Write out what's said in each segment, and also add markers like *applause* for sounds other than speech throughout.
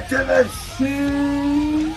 to the season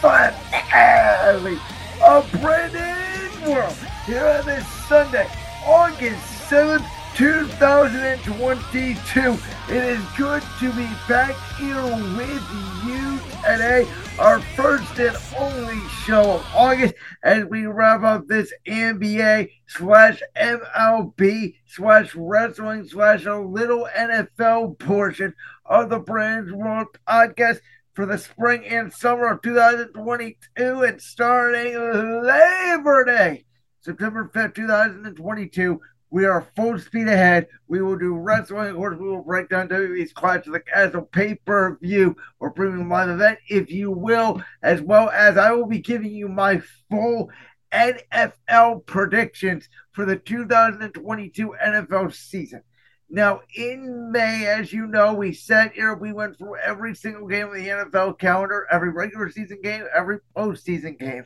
finale of Brandon's World here on this Sunday, August 7th, 2022. It is good to be back here with you today, our first and only show of August, as we wrap up this NBA slash MLB slash wrestling slash a little NFL portion of the Brandon's World podcast for the spring and summer of 2022 and starting Labor Day, September 5th, 2022. We are full speed ahead. We will do wrestling. Of course, we will break down WWE's Clash of the Castle pay per view or premium live event, if you will, as well as I will be giving you my full NFL predictions for the 2022 NFL season. Now, in May, as you know, we sat here, we went through every single game of the NFL calendar, every regular season game, every postseason game.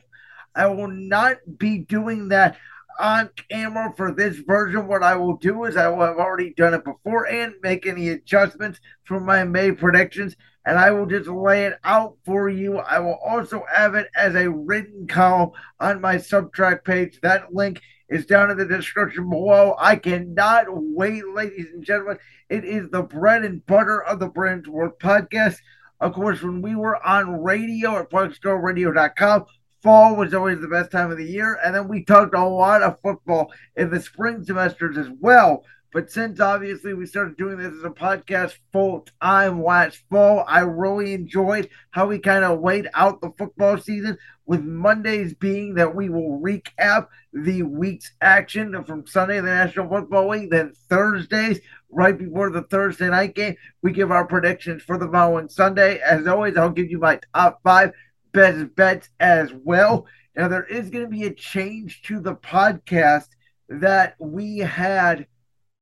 I will not be doing that on camera for this version. What I will do is I will have already done it before and make any adjustments for my May predictions, and I will just lay it out for you. I will also have it as a written column on my Substack page. That link is down in the description below. I cannot wait, ladies and gentlemen. It is the bread and butter of the Brandon's World podcast. Of course, when we were on radio at PlugStoreRadio.com, fall was always the best time of the year. And then we talked a lot of football in the spring semesters as well. But since obviously we started doing this as a podcast full time last fall, I really enjoyed how we kind of laid out the football season with Mondays being that we will recap the week's action from Sunday, the National Football League. Then Thursdays, right before the Thursday night game, we give our predictions for the following Sunday. As always, I'll give you my top five best bets as well. Now, there is going to be a change to the podcast that we had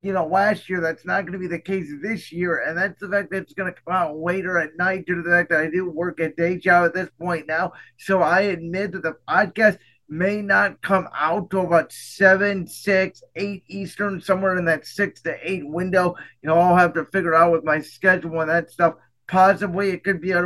you know, last year. That's not going to be the case this year, and that's the fact that it's going to come out later at night due to the fact that I do work a day job at this point now. So I admit that the podcast may not come out till about seven, six, eight Eastern, somewhere in that six to eight window. You know, I'll have to figure out with my schedule and that stuff. Possibly it could be bit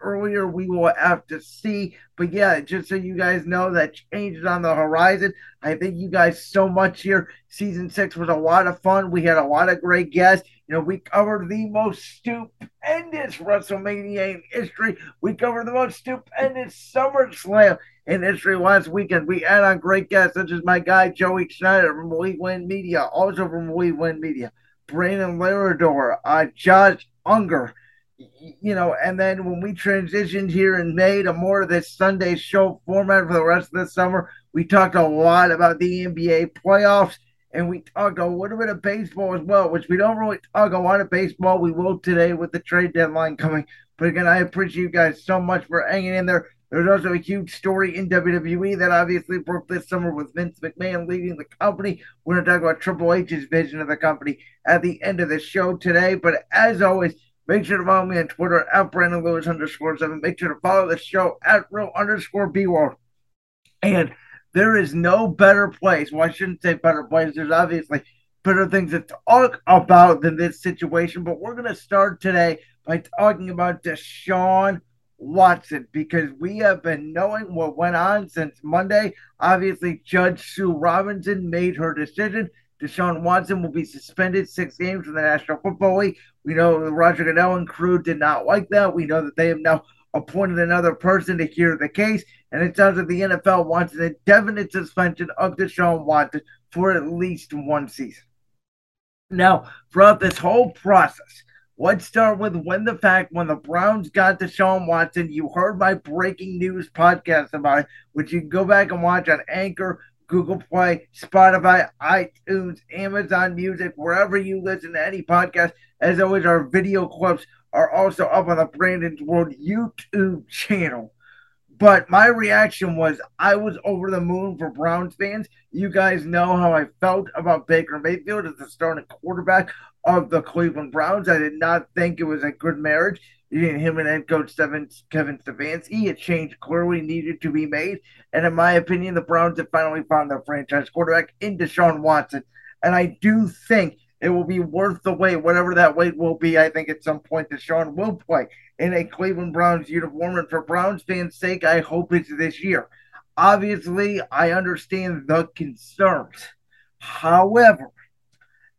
earlier. We will have to see. But yeah, just so you guys know that changes on the horizon. I thank you guys so much here. Season six was a lot of fun. We had a lot of great guests. You know, we covered the most stupendous WrestleMania in history. We covered the most stupendous SummerSlam in history last weekend. We had on great guests such as my guy Joey Schneider from We Win Media, also from We Win Media, Brandon Larador, uh, Josh Unger you know, and then when we transitioned here in May to more of this Sunday show format for the rest of the summer, we talked a lot about the NBA playoffs and we talked a little bit of baseball as well, which we don't really talk a lot of baseball. We will today with the trade deadline coming. But again, I appreciate you guys so much for hanging in there. There's also a huge story in WWE that obviously broke this summer with Vince McMahon leading the company. We're going to talk about Triple H's vision of the company at the end of the show today. But as always, Make sure to follow me on Twitter at Brandon Lewis underscore seven. Make sure to follow the show at real underscore B World. And there is no better place. Well, I shouldn't say better place. There's obviously better things to talk about than this situation. But we're going to start today by talking about Deshaun Watson because we have been knowing what went on since Monday. Obviously, Judge Sue Robinson made her decision. Deshaun Watson will be suspended six games from the National Football League. We know the Roger Goodell and crew did not like that. We know that they have now appointed another person to hear the case, and it sounds like the NFL wants an indefinite suspension of Deshaun Watson for at least one season. Now, throughout this whole process, let's start with when the fact when the Browns got Deshaun Watson. You heard my breaking news podcast about it, which you can go back and watch on Anchor, Google Play, Spotify, iTunes, Amazon Music, wherever you listen to any podcast. As always, our video clips are also up on the Brandon's World YouTube channel. But my reaction was I was over the moon for Browns fans. You guys know how I felt about Baker Mayfield as the starting quarterback of the Cleveland Browns. I did not think it was a good marriage him and head coach Kevin Stefanski. A change clearly needed to be made. And in my opinion, the Browns have finally found their franchise quarterback in Deshaun Watson. And I do think it will be worth the wait, whatever that wait will be. I think at some point Deshaun will play in a Cleveland Browns uniform. And for Browns fans' sake, I hope it's this year. Obviously, I understand the concerns. However,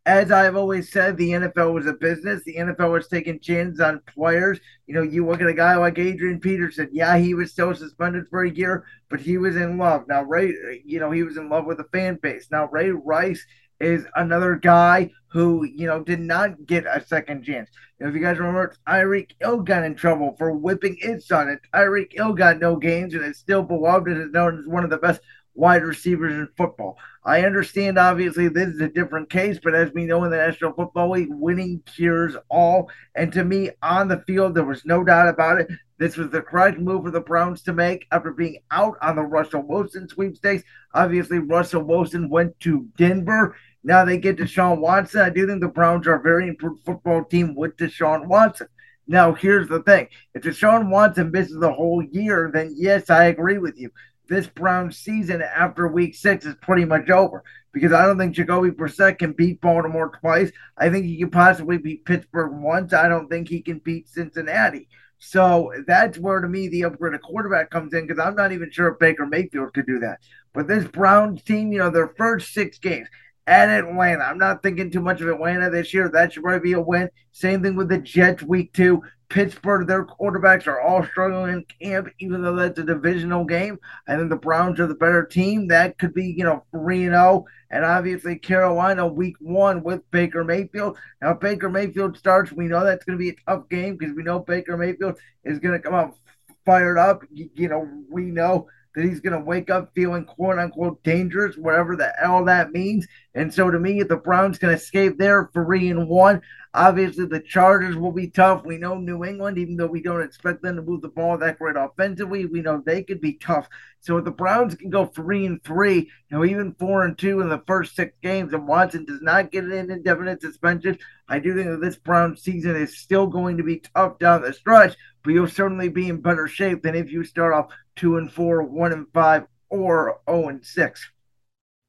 as I've always said, the NFL was a business. The NFL was taking chances on players. You know, you look at a guy like Adrian Peterson. Yeah, he was still suspended for a year, but he was in love. Now, Ray, you know, he was in love with the fan base. Now, Ray Rice is another guy who, you know, did not get a second chance. You know, if you guys remember, Tyreek Hill got in trouble for whipping his son. And Tyreek Hill got no games and is still beloved and is known as one of the best wide receivers in football. I understand, obviously, this is a different case, but as we know in the National Football League, winning cures all. And to me, on the field, there was no doubt about it. This was the correct move for the Browns to make after being out on the Russell Wilson sweepstakes. Obviously, Russell Wilson went to Denver. Now they get Deshaun Watson. I do think the Browns are a very improved football team with Deshaun Watson. Now, here's the thing if Deshaun Watson misses the whole year, then yes, I agree with you this Browns season after week six is pretty much over because I don't think Jacoby Brissett can beat Baltimore twice. I think he can possibly beat Pittsburgh once. I don't think he can beat Cincinnati. So that's where, to me, the upgrade of quarterback comes in because I'm not even sure if Baker Mayfield could do that. But this Browns team, you know, their first six games at Atlanta. I'm not thinking too much of Atlanta this year. That should probably be a win. Same thing with the Jets week two. Pittsburgh, their quarterbacks are all struggling in camp, even though that's a divisional game. I think the Browns are the better team. That could be, you know, 3 0. And obviously, Carolina week one with Baker Mayfield. Now, Baker Mayfield starts. We know that's going to be a tough game because we know Baker Mayfield is going to come out fired up. You know, we know that he's going to wake up feeling quote unquote dangerous, whatever the hell that means. And so to me, the Browns can escape there three and one, obviously the Chargers will be tough. We know New England, even though we don't expect them to move the ball that great offensively, we know they could be tough. So if the Browns can go three and three, you know, even four and two in the first six games, and Watson does not get an indefinite suspension, I do think that this Browns season is still going to be tough down the stretch, but you'll certainly be in better shape than if you start off two and four, one and five, or zero and six.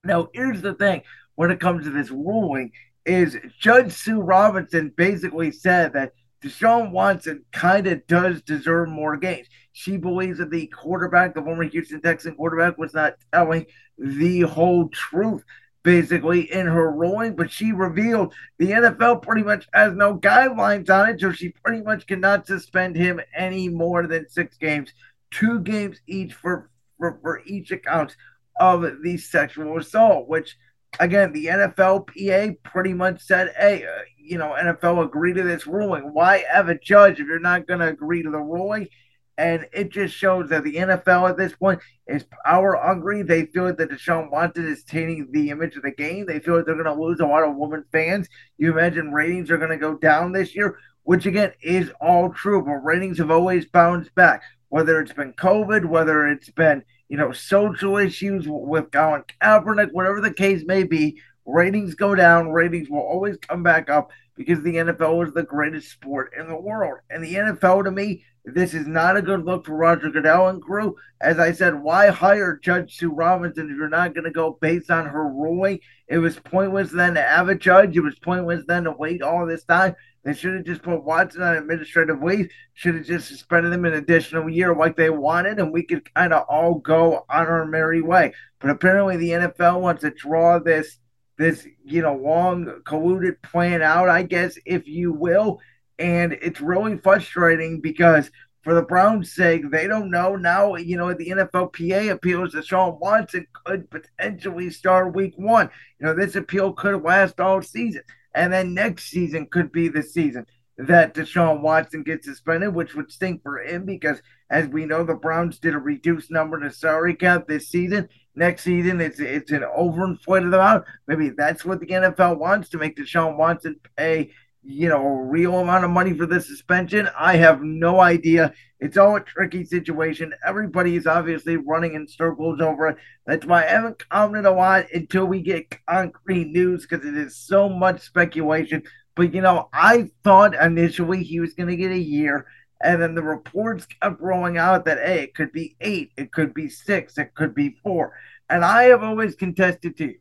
Now, here's the thing: when it comes to this ruling, is Judge Sue Robinson basically said that Deshaun Watson kind of does deserve more games. She believes that the quarterback, the former Houston Texan quarterback, was not telling the whole truth basically in her ruling, but she revealed the NFL pretty much has no guidelines on it, so she pretty much cannot suspend him any more than six games, two games each for for, for each account of the sexual assault, which again the NFLPA pretty much said, hey, uh, you know, NFL agree to this ruling. Why have a judge if you're not going to agree to the ruling? And it just shows that the NFL at this point is power hungry. They feel that Deshaun Watson is tainting the image of the game. They feel that they're going to lose a lot of women fans. You imagine ratings are going to go down this year, which again is all true, but ratings have always bounced back. Whether it's been COVID, whether it's been, you know, social issues with Colin Kaepernick, whatever the case may be, ratings go down, ratings will always come back up because the NFL is the greatest sport in the world. And the NFL, to me, this is not a good look for Roger Goodell and crew. As I said, why hire Judge Sue Robinson if you're not going to go based on her ruling? It was pointless then to have a judge. It was pointless then to wait all this time. They should have just put Watson on administrative leave. Should have just suspended him an additional year like they wanted, and we could kind of all go on our merry way. But apparently, the NFL wants to draw this this you know long colluded plan out, I guess, if you will and it's really frustrating because for the Browns' sake, they don't know now. You know, the NFLPA appeals Deshaun Watson could potentially start Week One. You know, this appeal could last all season, and then next season could be the season that Deshaun Watson gets suspended, which would stink for him because, as we know, the Browns did a reduced number to salary cap this season. Next season, it's it's an overinflated amount. Maybe that's what the NFL wants to make Deshaun Watson pay you know, a real amount of money for the suspension. I have no idea. It's all a tricky situation. Everybody is obviously running in circles over it. That's why I haven't commented a lot until we get concrete news because it is so much speculation. But, you know, I thought initially he was going to get a year. And then the reports kept rolling out that, hey, it could be eight, it could be six, it could be four. And I have always contested to you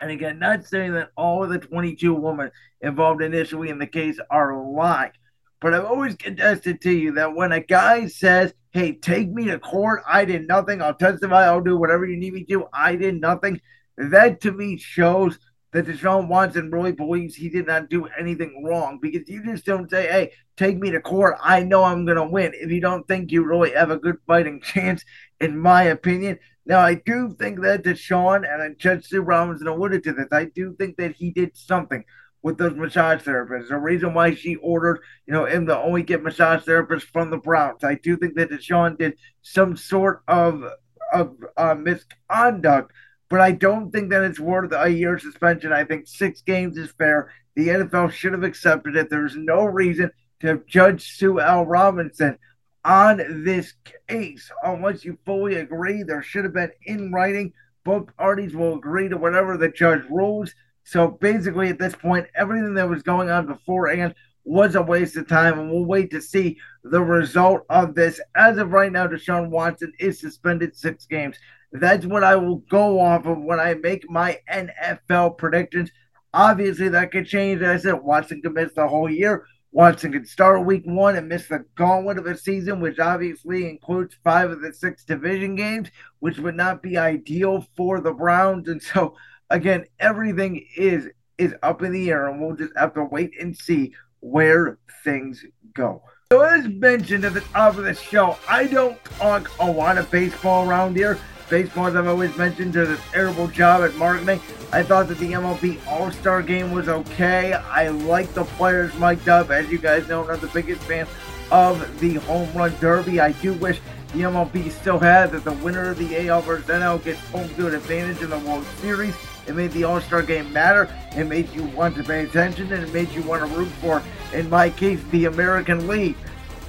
And again, not saying that all of the 22 women involved initially in the case are lying, but I've always contested to you that when a guy says, Hey, take me to court, I did nothing, I'll testify, I'll do whatever you need me to, I did nothing, that to me shows that Deshaun Watson really believes he did not do anything wrong because you just don't say, hey, take me to court. I know I'm going to win. If you don't think you really have a good fighting *laughs* chance, in my opinion. Now, I do think that Deshaun and Judge Sue Robinson alluded to this. I do think that he did something with those massage therapists. The reason why she ordered, you know, him to only get massage therapists from the Browns. I do think that Deshaun did some sort of of uh, misconduct but I don't think that it's worth a year suspension. I think six games is fair. The NFL should have accepted it. There's no reason to judge Sue L. Robinson on this case unless you fully agree. There should have been in writing. Both parties will agree to whatever the judge rules. So basically, at this point, everything that was going on beforehand was a waste of time, and we'll wait to see the result of this. As of right now, Deshaun Watson is suspended six games. That's what I will go off of when I make my NFL predictions. Obviously, that could change. As I said, Watson could miss the whole year. Watson could start week one and miss the gauntlet of a season, which obviously includes five of the six division games, which would not be ideal for the Browns. And so, again, everything is is up in the air, and we'll just have to wait and see where things go. So, as mentioned at the top of the show, I don't talk a lot of baseball around here baseball, as I've always mentioned, does a terrible job at marketing. I thought that the MLB All Star game was okay. I like the players mic'd up. As you guys know, I'm not the biggest fan of the Home Run Derby. I do wish the MLB still had that the winner of the AL versus NL gets home field advantage in the World Series. It made the All Star game matter. It made you want to pay attention, and it made you want to root for, in my case, the American League.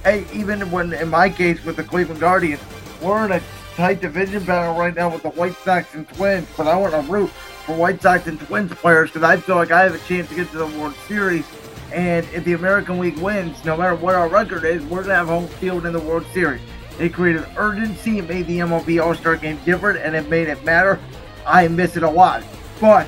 Hey, even when, in my case, with the Cleveland Guardians, we're in a tight division battle right now with the White Sox and Twins, but I want to root for White Sox and Twins players because I feel like I have a chance to get to the World Series. And if the American League wins, no matter what our record is, we're going to have home field in the World Series. It created urgency, it made the MLB All Star game different, and it made it matter. I miss it a lot. But,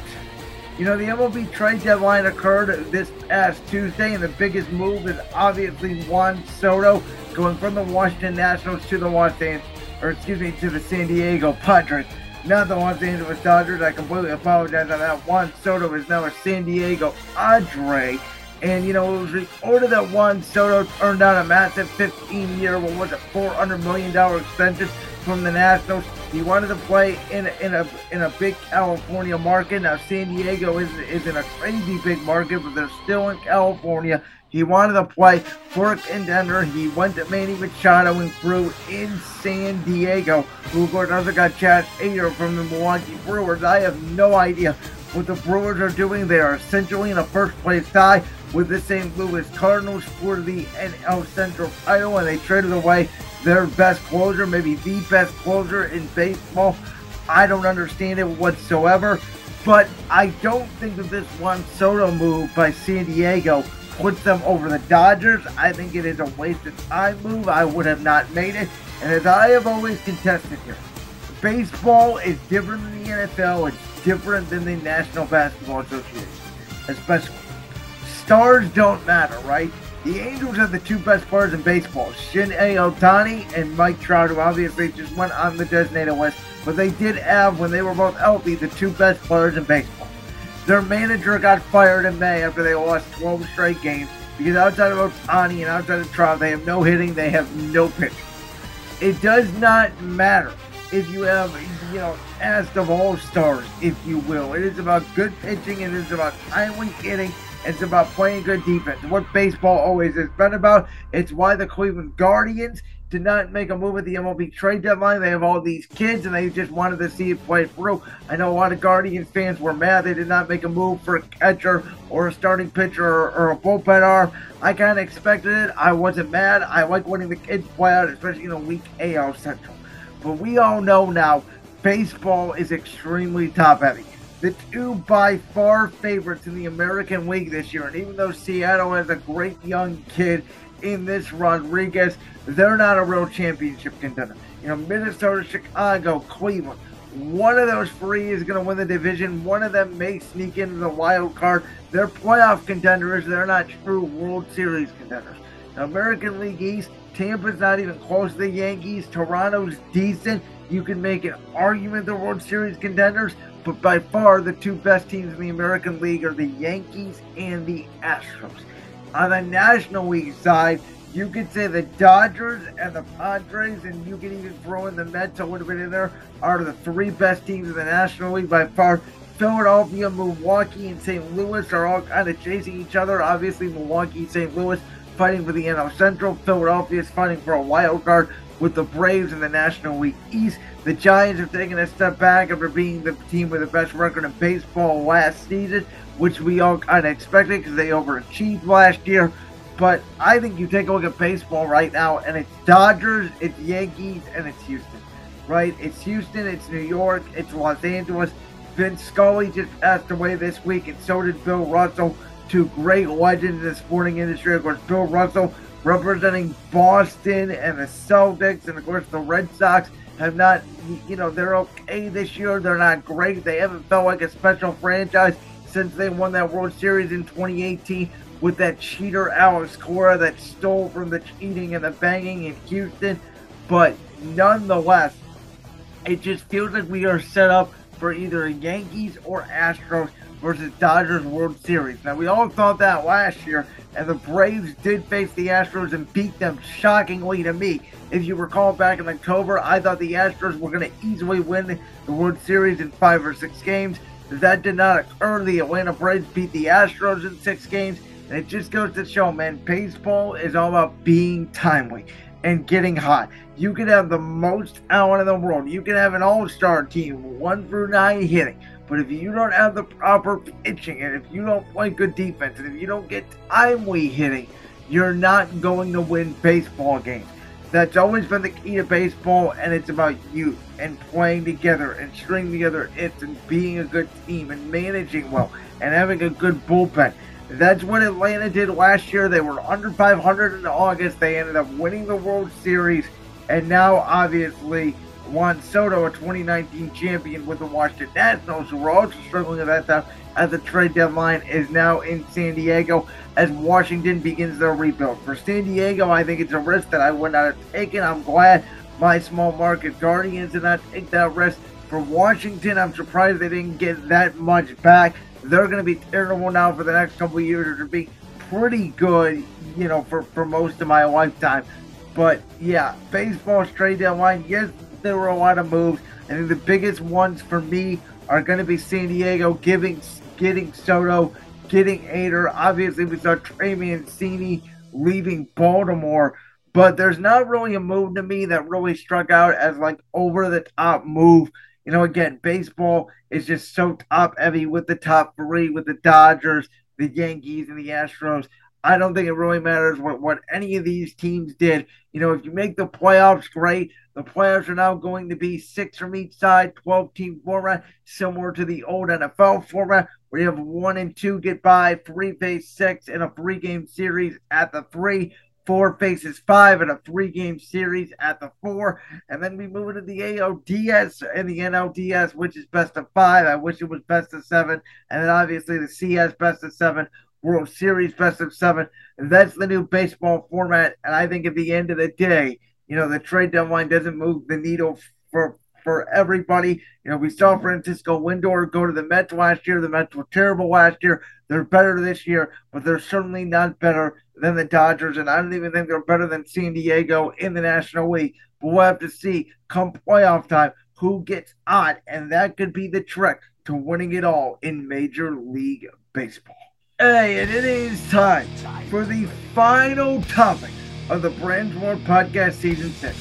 you know, the MLB trade deadline occurred this past Tuesday, and the biggest move is obviously Juan Soto going from the Washington Nationals to the Los Angeles or excuse me, to the San Diego Padres, not the Los Angeles Dodgers. I completely apologize on that. Juan Soto is now a San Diego Padre. And, you know, it was reported that Juan Soto turned down a massive 15 year, what was it, $400 million extension from the Nationals. He wanted to play in in a in a big California market. Now San Diego is is in a crazy big market, but they're still in California. He wanted to play for a contender. He went to Manny Machado and threw in San Diego, who also got Chad Hader from the Milwaukee Brewers. I have no idea what the Brewers are doing. They are essentially in a first place tie with the St. Louis Cardinals for the NL Central title, and they traded away their best closer, maybe the best closer in baseball. I don't understand it whatsoever, but I don't think that this Juan Soto move by San Diego puts them over the Dodgers. I think it is a waste of time move. I would have not made it. And as I have always contested here, baseball is different than the NFL. It's different than the National Basketball Association, especially. Stars don't matter, right? The Angels are the two best players in baseball, Shohei Ohtani and Mike Trout, who obviously just went on the designated list. But they did have, when they were both healthy, the two best players in baseball. Their manager got fired in May after they lost 12 straight games because outside of Ohtani and outside of Trout, they have no hitting, they have no pitching. It does not matter if you have, you know, cast of all stars, if you will. It is about good pitching, it is about timely hitting, it's about playing good defense. What baseball always has been about. It's why the Cleveland Guardians did not make a move at the MLB trade deadline. They have all these kids and they just wanted to see it play through. I know a lot of Guardians fans were mad they did not make a move for a catcher or a starting pitcher or, or a bullpen arm. I kind of expected it. I wasn't mad. I like letting the kids play out, especially in a weak AL Central. But we all know now baseball is extremely top heavy the two by far favorites in the American League this year. And even though Seattle has a great young kid in this Rodriguez, they're not a real championship contender. You know, Minnesota, Chicago, Cleveland, One of those three is going to win the division. One of them may sneak into the wild card. They're playoff contenders. They're not true World Series contenders. The American League East, Tampa's not even close to the Yankees. Toronto's decent. You can make an argument they're World Series contenders, but by far the two best teams in the American League are the Yankees and the Astros. On the National League side, you could say the Dodgers and the Padres, and you can even throw in the Mets a little bit in there, are the three best teams in the National League by far. Philadelphia, Milwaukee, and St. Louis are all kind of chasing each other. Obviously, Milwaukee, St. Louis fighting for the NL Central. Philadelphia is fighting for a wild card with the Braves in the National League East. The Giants are taking a step back after being the team with the best record in baseball last season, which we all kind of expected because they overachieved last year. But I think you take a look at baseball right now, and it's Dodgers, it's Yankees, and it's Houston. Right? It's Houston, it's New York, it's Los Angeles. Vin Scully just passed away this week, and so did Bill Russell, two great legends in the sporting industry. Of course, Bill Russell representing Boston and the Celtics, and of course the Red Sox have not, you know, they're okay this year. They're not great. They haven't felt like a special franchise since they won that World Series in 2018 with that cheater Alex Cora that stole from the cheating and the banging in Houston. But nonetheless, it just feels like we are set up for either Yankees or Astros versus Dodgers World Series. Now, we all thought that last year, and the Braves did face the Astros and beat them shockingly to me. If you recall back in October, I thought the Astros were going to easily win the World Series in five or six games. That did not occur. The Atlanta Braves beat the Astros in six games. And it just goes to show, man, baseball is all about being timely and getting hot. You can have the most talent in the world. You can have an all-star team, one through nine hitting. But if you don't have the proper pitching, and if you don't play good defense, and if you don't get timely hitting, you're not going to win baseball games. That's always been the key to baseball, and it's about you and playing together and stringing together hits and being a good team and managing well and having a good bullpen. That's what Atlanta did last year. They were under 500 in August. They ended up winning the World Series. And now, obviously, Juan Soto, a 2019 champion with the Washington Nationals, who were also struggling at that time at the trade deadline, is now in San Diego as Washington begins their rebuild. For San Diego, I think it's a risk that I would not have taken. I'm glad my small market Guardians did not take that risk. For Washington, I'm surprised they didn't get that much back. They're going to be terrible now for the next couple of years. They're be pretty good, you know, for, for most of my lifetime. But yeah, baseball trade deadline. Yes, there were a lot of moves. I think the biggest ones for me are going to be San Diego giving, getting Soto, getting Hader. Obviously, we saw Trey Mancini leaving Baltimore, but there's not really a move to me that really struck out as like over the top move you know, again, baseball is just so top heavy with the top three, with the Dodgers, the Yankees, and the Astros. I don't think it really matters what, what any of these teams did. You know, if you make the playoffs, great. The playoffs are now going to be six from each side, 12 team format, similar to the old NFL format, where you have one and two get by, three face six in a three game series at the three four faces five in a three game series at the four. And then we move into the ALDS and the NLDS, which is best of five. I wish it was best of seven. And then obviously the CS best of seven, World Series best of seven. That's the new baseball format. And I think at the end of the day, you know, the trade deadline doesn't move the needle for for everybody. You know, we saw Francisco Lindor go to the Mets last year. The Mets were terrible last year. They're better this year, but they're certainly not better than the Dodgers, and I don't even think they're better than San Diego in the National League. But we'll have to see come playoff time who gets on, and that could be the trick to winning it all in Major League Baseball. Hey, and it is time for the final topic of the Brandon's World Podcast Season 6,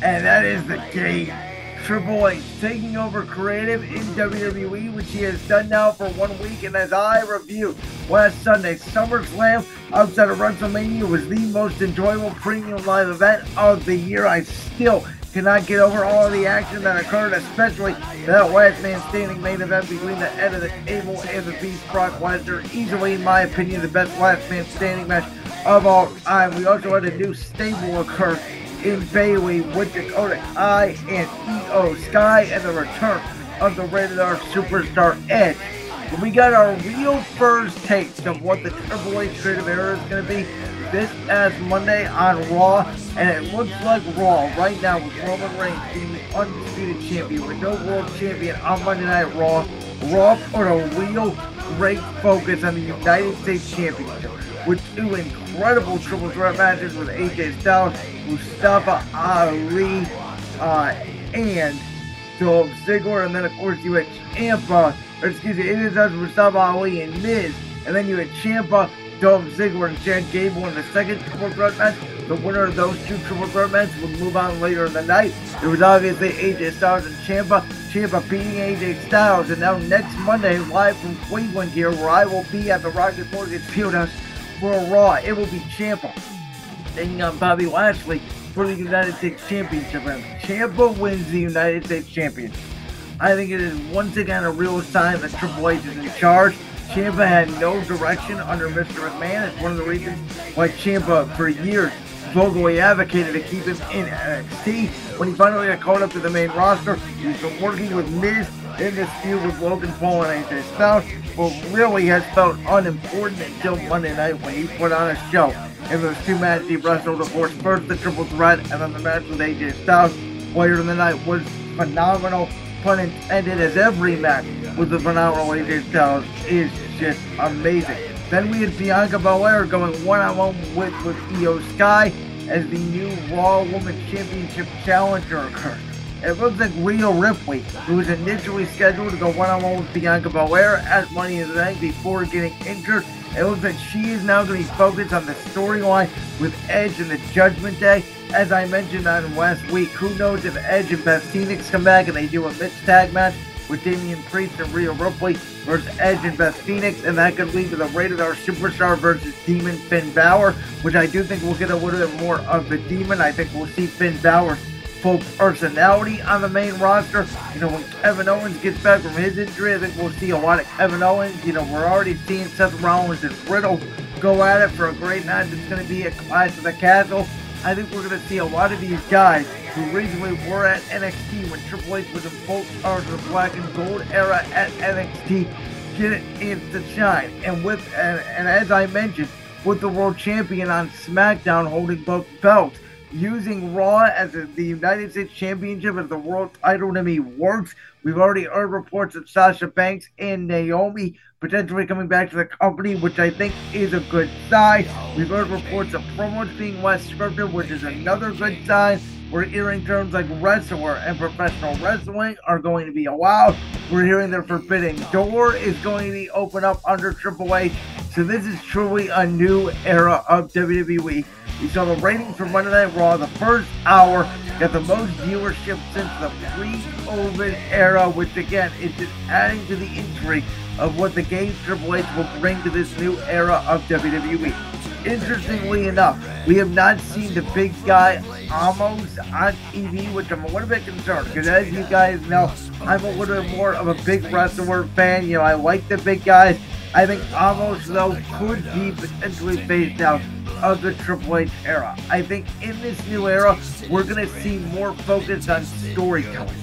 and that is the game Triple H taking over creative in WWE, which he has done now for one week. And as I reviewed last Sunday, SummerSlam outside of WrestleMania was the most enjoyable premium live event of the year. I still cannot get over all of the action that occurred, especially that last man standing main event between the head of the table and the Beast Brock Lesnar. Easily, in my opinion, the best last man standing match of all time. We also had a new stable occur in Bayley with Dakota Kai and Iyo Sky and the return of the Rated R Superstar Edge. We got our real first taste of what the Triple H Creative Era is going to be this past Monday on Raw, and it looks like Raw right now with Roman Reigns being the undisputed champion with no world champion on Monday Night Raw. Raw put a real great focus on the United States Championship with two incredible triple threat matches with AJ Styles, Mustafa Ali, uh, and Dolph Ziggler, and then of course you had Ciampa, or excuse me, it is Mustafa Ali and Miz, and then you had Ciampa, Dolph Ziggler, and Chad Gable in the second triple threat match. The winner of those two triple threat matches would move on later in the night. It was obviously AJ Styles and Ciampa. Ciampa beating AJ Styles, and now next Monday, live from Cleveland here, where I will be at the Rocket Mortgage Fieldhouse for a Raw. It will be Ciampa taking on um, Bobby Lashley for the United States Championship. And Ciampa wins the United States Championship. I think it is once again a real sign that Triple H is in charge. Ciampa had no direction under Mr. McMahon. It's one of the reasons why Ciampa, for years, vocally advocated to keep him in NXT. When he finally got called up to the main roster, he's been working with Miz in this feud with Logan Paul and AJ Styles, but really has felt unimportant until Monday night when he put on a show. In those two matches he wrestled, of course, first the triple threat and then the match with AJ Styles later in the night was phenomenal, pun intended, as every match with the phenomenal AJ Styles is just amazing. Then we had Bianca Belair going one-on-one with, with Iyo Sky as the new Raw Women's Championship challenger occurred. It looks like Rhea Ripley, who was initially scheduled to go one-on-one with Bianca Belair at Money in the Bank before getting injured. It looks like she is now going to be focused on the storyline with Edge and the Judgment Day. As I mentioned on last week, who knows if Edge and Beth Phoenix come back and they do a mixed tag match with Damian Priest and Rhea Ripley versus Edge and Beth Phoenix, and that could lead to the Rated R Superstar versus Demon Finn Balor, which I do think we'll get a little bit more of the Demon. I think we'll see Finn Balor's full personality on the main roster. You know, when Kevin Owens gets back from his injury, I think we'll see a lot of Kevin Owens. You know, we're already seeing Seth Rollins and Riddle go at it for a great night. It's going to be a clash of the castle. I think we're going to see a lot of these guys who originally were at NXT when Triple H was in full charge of the black and gold era at NXT get it into shine. And with and, and as I mentioned, with the world champion on SmackDown holding both belts, using Raw as a, the United States Championship as the world title to me works. We've already heard reports of Sasha Banks and Naomi potentially coming back to the company, which I think is a good sign. We've heard reports of promos being less scripted, which is another good sign. We're hearing terms like wrestler and professional wrestling are going to be allowed. We're hearing the Forbidden Door is going to be open up under Triple H. So this is truly a new era of WWE. We saw the ratings for Monday Night Raw. The first hour got the most viewership since the pre-COVID era, which again is just adding to the intrigue of what the game Triple H will bring to this new era of WWE. Interestingly enough, we have not seen the big guy Omos on TV, which I'm a little bit concerned because, as you guys know, I'm a little bit more of a big wrestler fan. You know, I like the big guys. I think Omos, though, could be potentially phased out of the Triple H era. I think in this new era, we're going to see more focus on storytelling.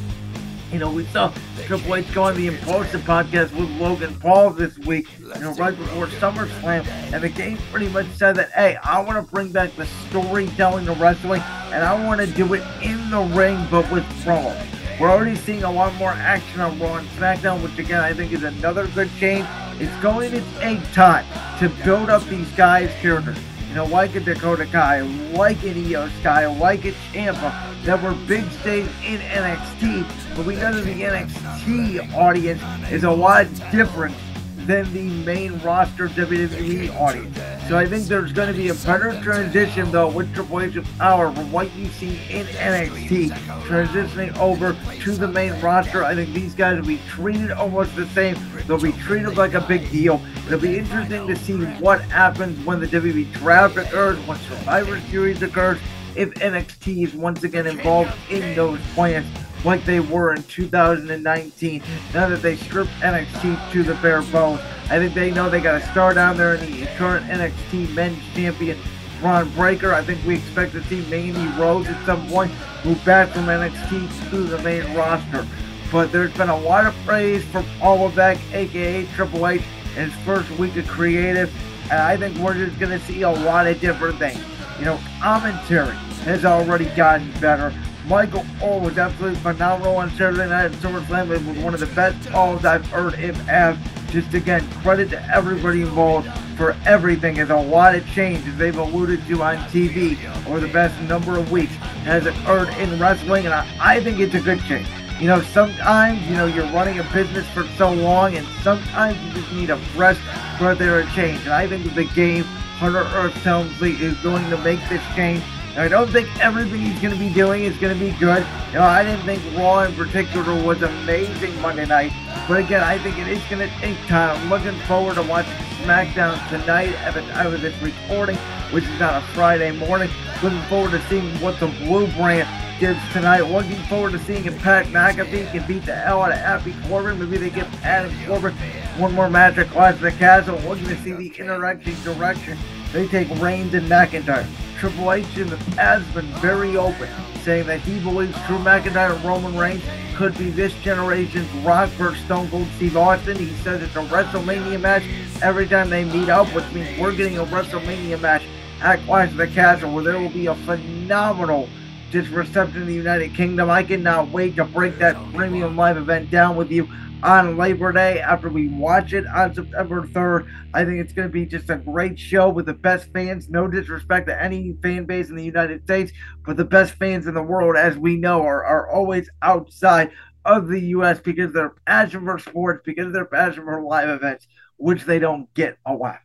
You know, we saw Triple H go on the Impulsive podcast with Logan Paul this week, you know, right before SummerSlam, and the game pretty much said that, hey, I want to bring back the storytelling of wrestling, and I want to do it in the ring, but with promos. We're already seeing a lot more action on Raw and SmackDown, which again I think is another good change. It's going to take time to build up these guys' characters. You know, like a Dakota Kai, like an Iyo Sky, like a Ciampa, that were big stage in NXT, but we know that the NXT audience is a lot different than the main roster WWE audience. So I think there's going to be a better transition though with Triple H of power from what you see in NXT transitioning over to the main roster. I think these guys will be treated almost the same. They'll be treated like a big deal. It'll be interesting to see what happens when the WWE draft occurs, when Survivor Series occurs, if NXT is once again involved in those plans like they were in 2019. Now that they stripped NXT to the bare bones, I think they know they got a star down there in the current NXT Men's Champion Bron Breakker. I think we expect to see Mandy Rose at some point move back from NXT to the main roster. But there's been a lot of praise Paul Levesque, aka Triple H, in his first week of creative. And I think we're just going to see a lot of different things. You know, commentary has already gotten better. Michael Cole was absolutely phenomenal on Saturday night at SummerSlam. It was one of the best calls I've heard him have. Just again, credit to everybody involved for everything. As a lot of change, as they've alluded to on TV over the past number of weeks, has occurred in wrestling, and I, I think it's a good change. You know, sometimes, you know, you're running a business for so long, and sometimes you just need a fresh breath there a change. And I think the game, Hunter Hearst Helmsley, is going to make this change I don't think everything he's going to be doing is going to be good. You know, I didn't think Raw in particular was amazing Monday night. But again, I think it is going to take time. I'm looking forward to watching SmackDown tonight at of this recording, which is on a Friday morning. Looking forward to seeing what the Blue Brand gives tonight. Looking forward to seeing if Pat McAfee can beat the hell out of Happy Corbin. Maybe they give Adam Corbin one more match at Clash the Castle. Looking to see the interaction direction they take Reigns and McIntyre. Triple H has been very open, saying that he believes Drew McIntyre and Roman Reigns could be this generation's Rock versus Stone Cold Steve Austin. He says it's a WrestleMania match every time they meet up, which means we're getting a WrestleMania match at Clash of the Castle where there will be a phenomenal just reception in the United Kingdom. I cannot wait to break that premium live event down with you on Labor Day after we watch it on September 3rd. I think it's going to be just a great show with the best fans. No disrespect to any fan base in the United States, but the best fans in the world, as we know, are, are always outside of the U.S. because they're passion for sports, because they're passion for live events, which they don't get a lot.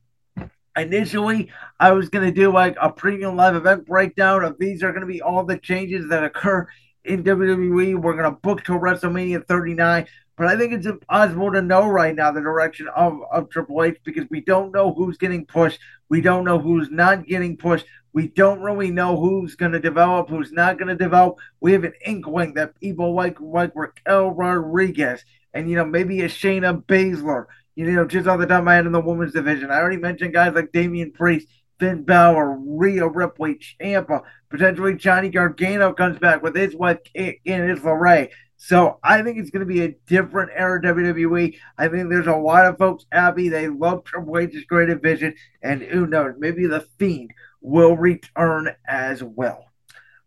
Initially, I was going to do like a premium live event breakdown of these are going to be all the changes that occur in WWE. We're going to book to WrestleMania 39. But I think it's impossible to know right now the direction of, of Triple H because we don't know who's getting pushed. We don't know who's not getting pushed. We don't really know who's going to develop, who's not going to develop. We have an inkling that people like like Raquel Rodriguez and you know maybe a Shayna Baszler, you know, just off the top of my head in the women's division. I already mentioned guys like Damian Priest, Finn Balor, Rhea Ripley, Ciampa, potentially Johnny Gargano comes back with his wife Candice LeRae. So I think it's going to be a different era WWE. I think there's a lot of folks happy. They love Triple H's creative vision, and who knows, maybe the Fiend will return as well.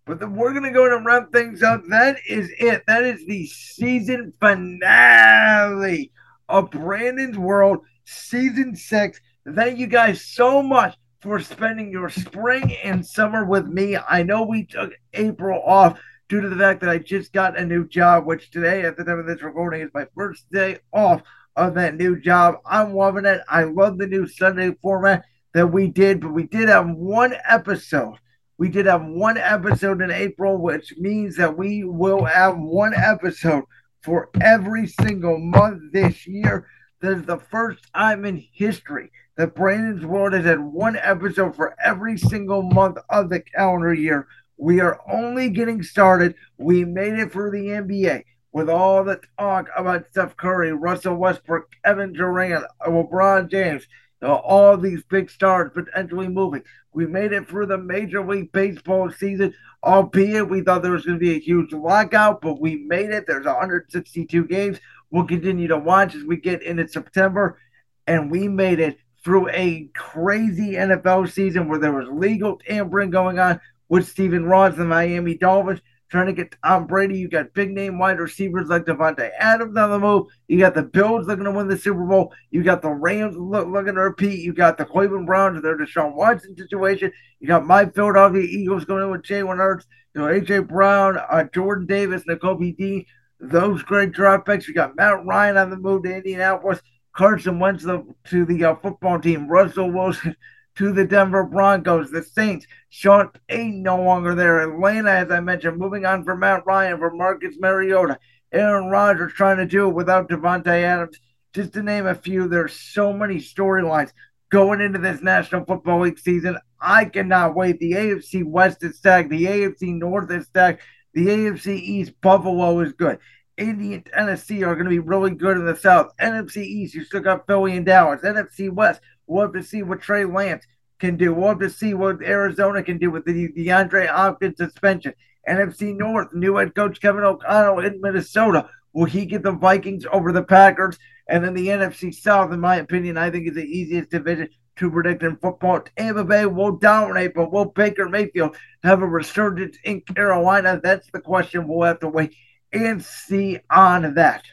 But then we're going to go and wrap things up. That is it. That is the season finale of Brandon's World, season six. Thank you guys so much for spending your spring and summer with me. I know we took April off due to the fact that I just got a new job, which today, at the time of this recording, is my first day off of that new job. I'm loving it. I love the new Sunday format that we did, but we did have one episode. We did have one episode in April, which means that we will have one episode for every single month this year. This is the first time in history that Brandon's World has had one episode for every single month of the calendar year. We are only getting started. We made it through the NBA with all the talk about Steph Curry, Russell Westbrook, Kevin Durant, LeBron James, all these big stars potentially moving. We made it through the Major League Baseball season, albeit we thought there was going to be a huge lockout, but we made it. There's 162 games. We'll continue to watch as we get into September, and we made it through a crazy NFL season where there was legal tampering going on with Stephen Ross, and the Miami Dolphins, trying to get Tom Brady. You got big name wide receivers like Davante Adams on the move. You got the Bills looking to win the Super Bowl. You got the Rams look, looking to repeat. You got the Cleveland Browns, their Deshaun Watson situation. You got my Philadelphia Eagles going in with Jalen Hurts, you know, AJ Brown, uh, Jordan Davis, Nakobe Dean. Those great draft picks. You got Matt Ryan on the move to Indianapolis. Carson Wentz to, to the uh, football team. Russell Wilson to the Denver Broncos. The Saints, Sean Payton no longer there. Atlanta, as I mentioned, moving on from Matt Ryan, for Marcus Mariota. Aaron Rodgers trying to do it without Davante Adams. Just to name a few, there's so many storylines going into this National Football League season. I cannot wait. The AFC West is stacked. The AFC North is stacked. The AFC East, Buffalo is good. Indy and Tennessee are going to be really good in the South. NFC East, you still got Philly and Dallas. NFC West, We'll have to see what Trey Lance can do. We'll have to see what Arizona can do with the DeAndre Hopkins suspension. NFC North, new head coach Kevin O'Connell in Minnesota. Will he get the Vikings over the Packers? And then the NFC South, in my opinion, I think is the easiest division to predict in football. Tampa Bay will dominate, but will Baker Mayfield have a resurgence in Carolina? That's the question we'll have to wait and see on that.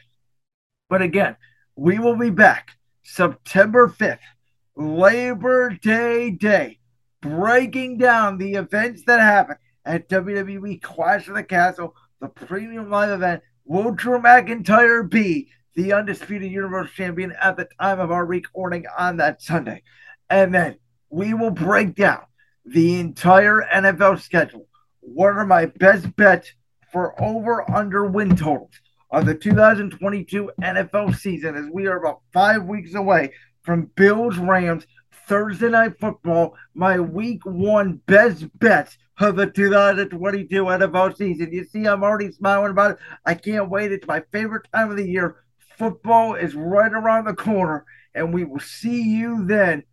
But again, we will be back September 5th, Labor Day Day, breaking down the events that happened at WWE Clash of the Castle, the premium live event. Will Drew McIntyre be the undisputed Universal Champion at the time of our recording on that Sunday? And then we will break down the entire NFL schedule. What are my best bets for over under win totals of the 2022 NFL season as we are about five weeks away from Bills Rams Thursday night football, my week one best bets of the 2022 NFL season. You see, I'm already smiling about it. I can't wait. It's my favorite time of the year. Football is right around the corner, and we will see you then.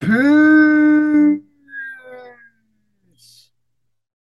Peace.